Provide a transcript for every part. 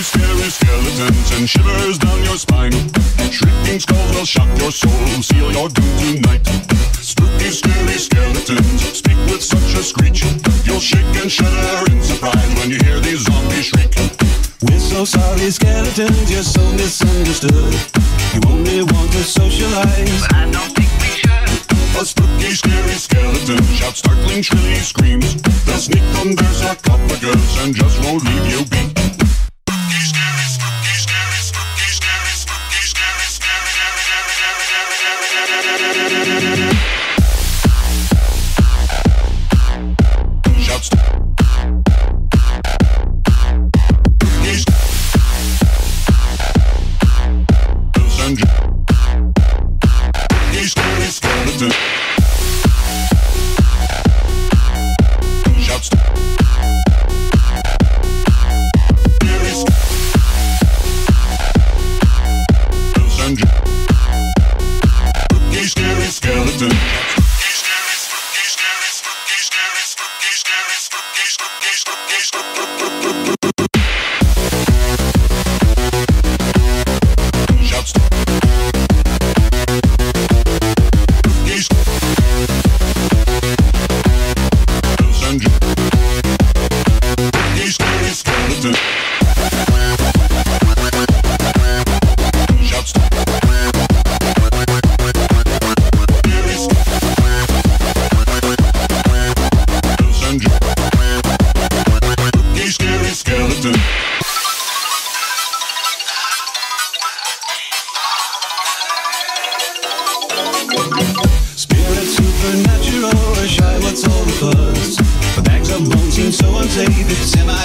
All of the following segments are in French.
Spooky, scary skeletons and shivers down your spine. Shrieking skulls will shock your soul, seal your doom tonight. Spooky, scary skeletons speak with such a screech. You'll shake and shudder in surprise when you hear these zombies shriek. We're so sorry, skeletons, you're so misunderstood. You only want to socialize, but I don't think we should. A spooky, scary skeleton shouts startling, shrilly screams. They'll sneak under sarcophagus and just won't leave you be.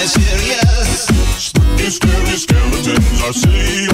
serious. Spooky, scary skeletons, I see.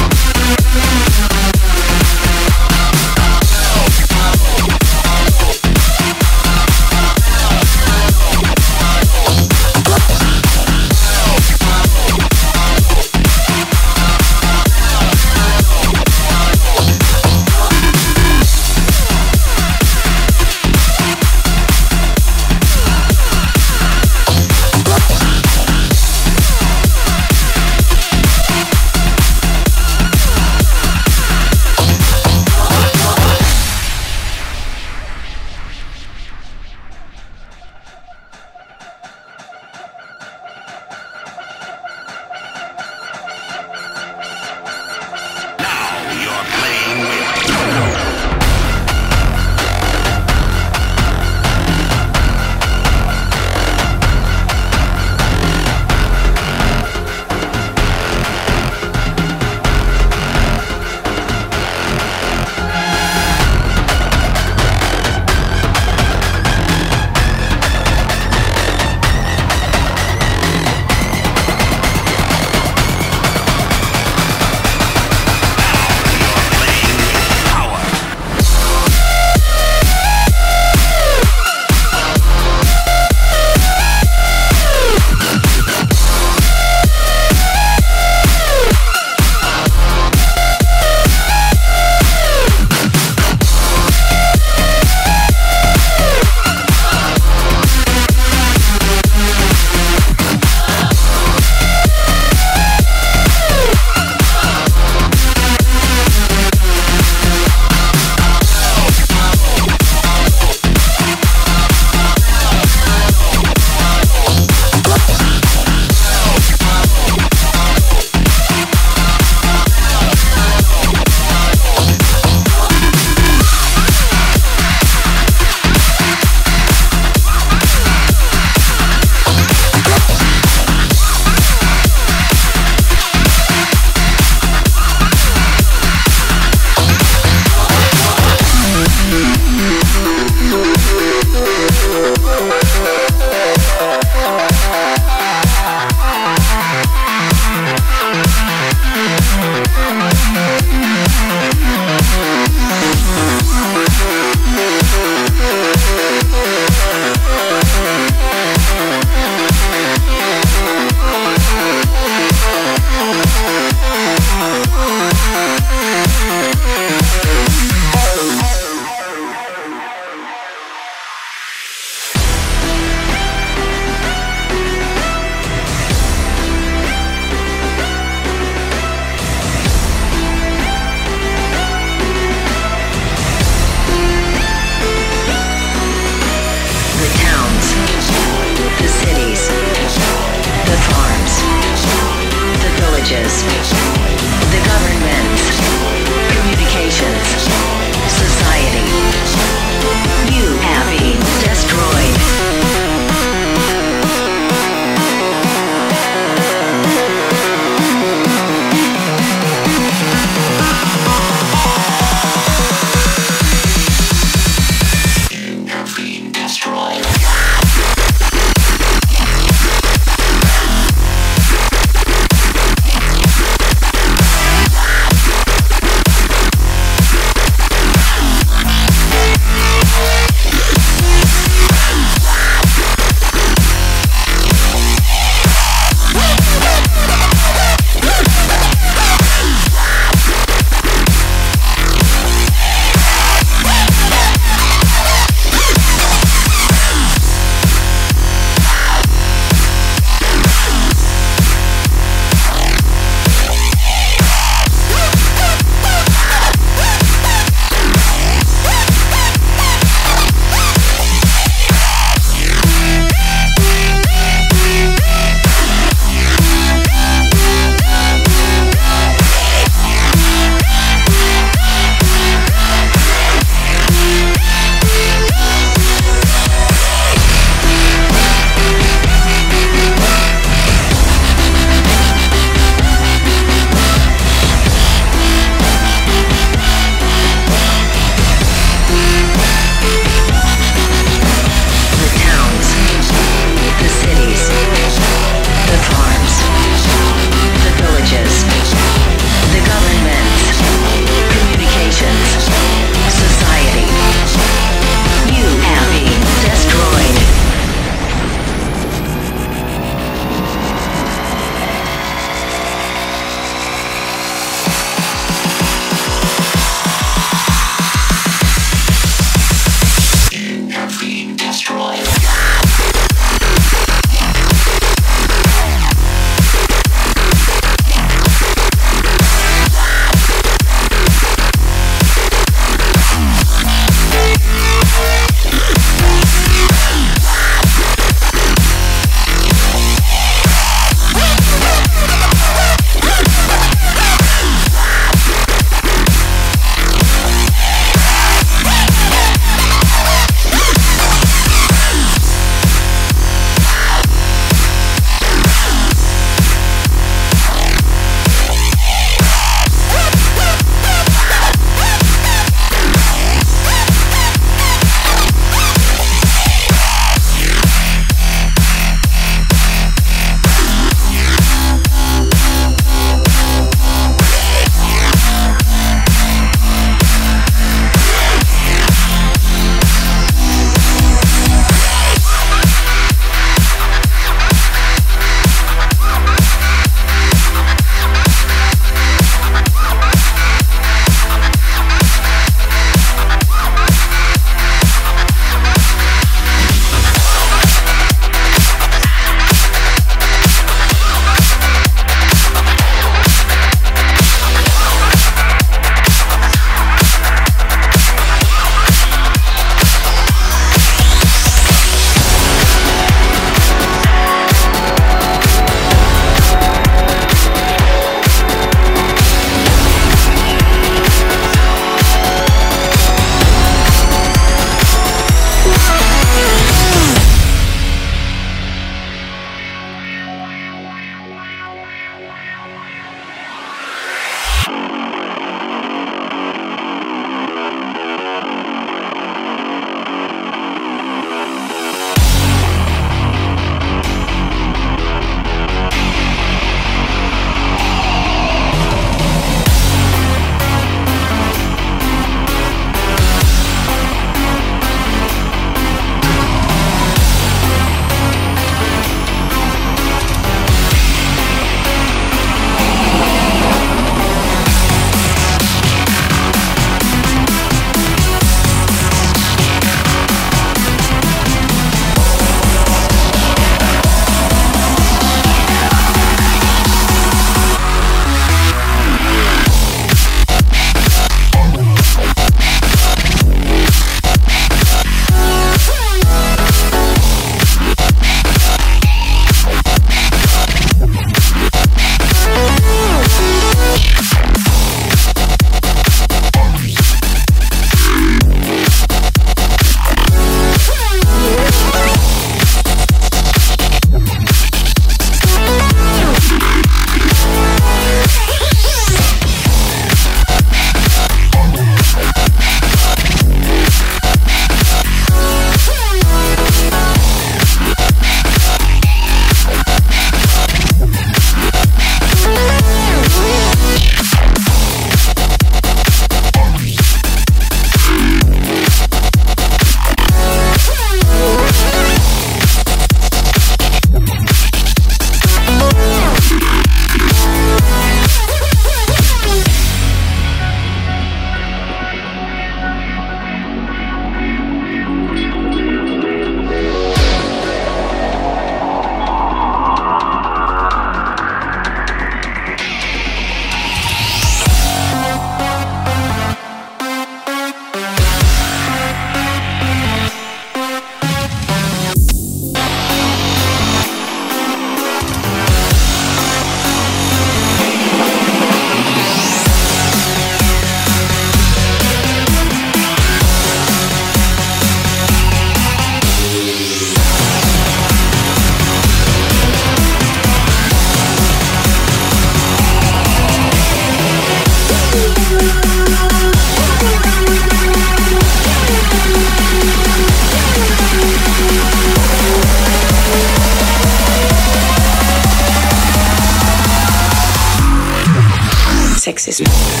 this morning.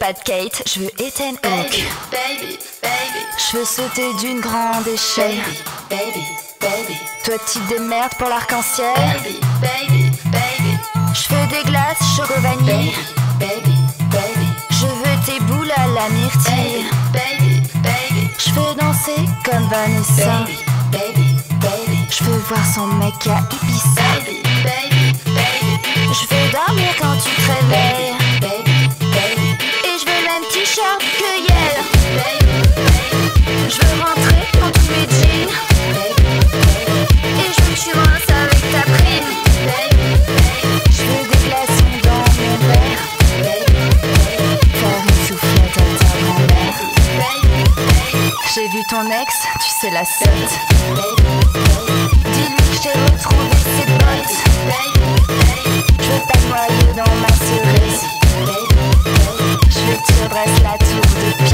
Pas de Kate, je veux Ethan Hawke. Je veux sauter d'une grande échelle. Toi, tu te démerdes pour l'arc-en-ciel. Je veux des glaces choco vanille. Je veux tes boules à la myrtille. Je veux danser comme Vanessa. Je veux voir son mec à Ibiza. Je veux dormir quand tu te réveilles. Vu ton ex, tu sais la sotte. Dis-lui que j'ai retrouvé ses bottes. Je veux pas noyer dans ma cerise. Je veux que la tour de pin.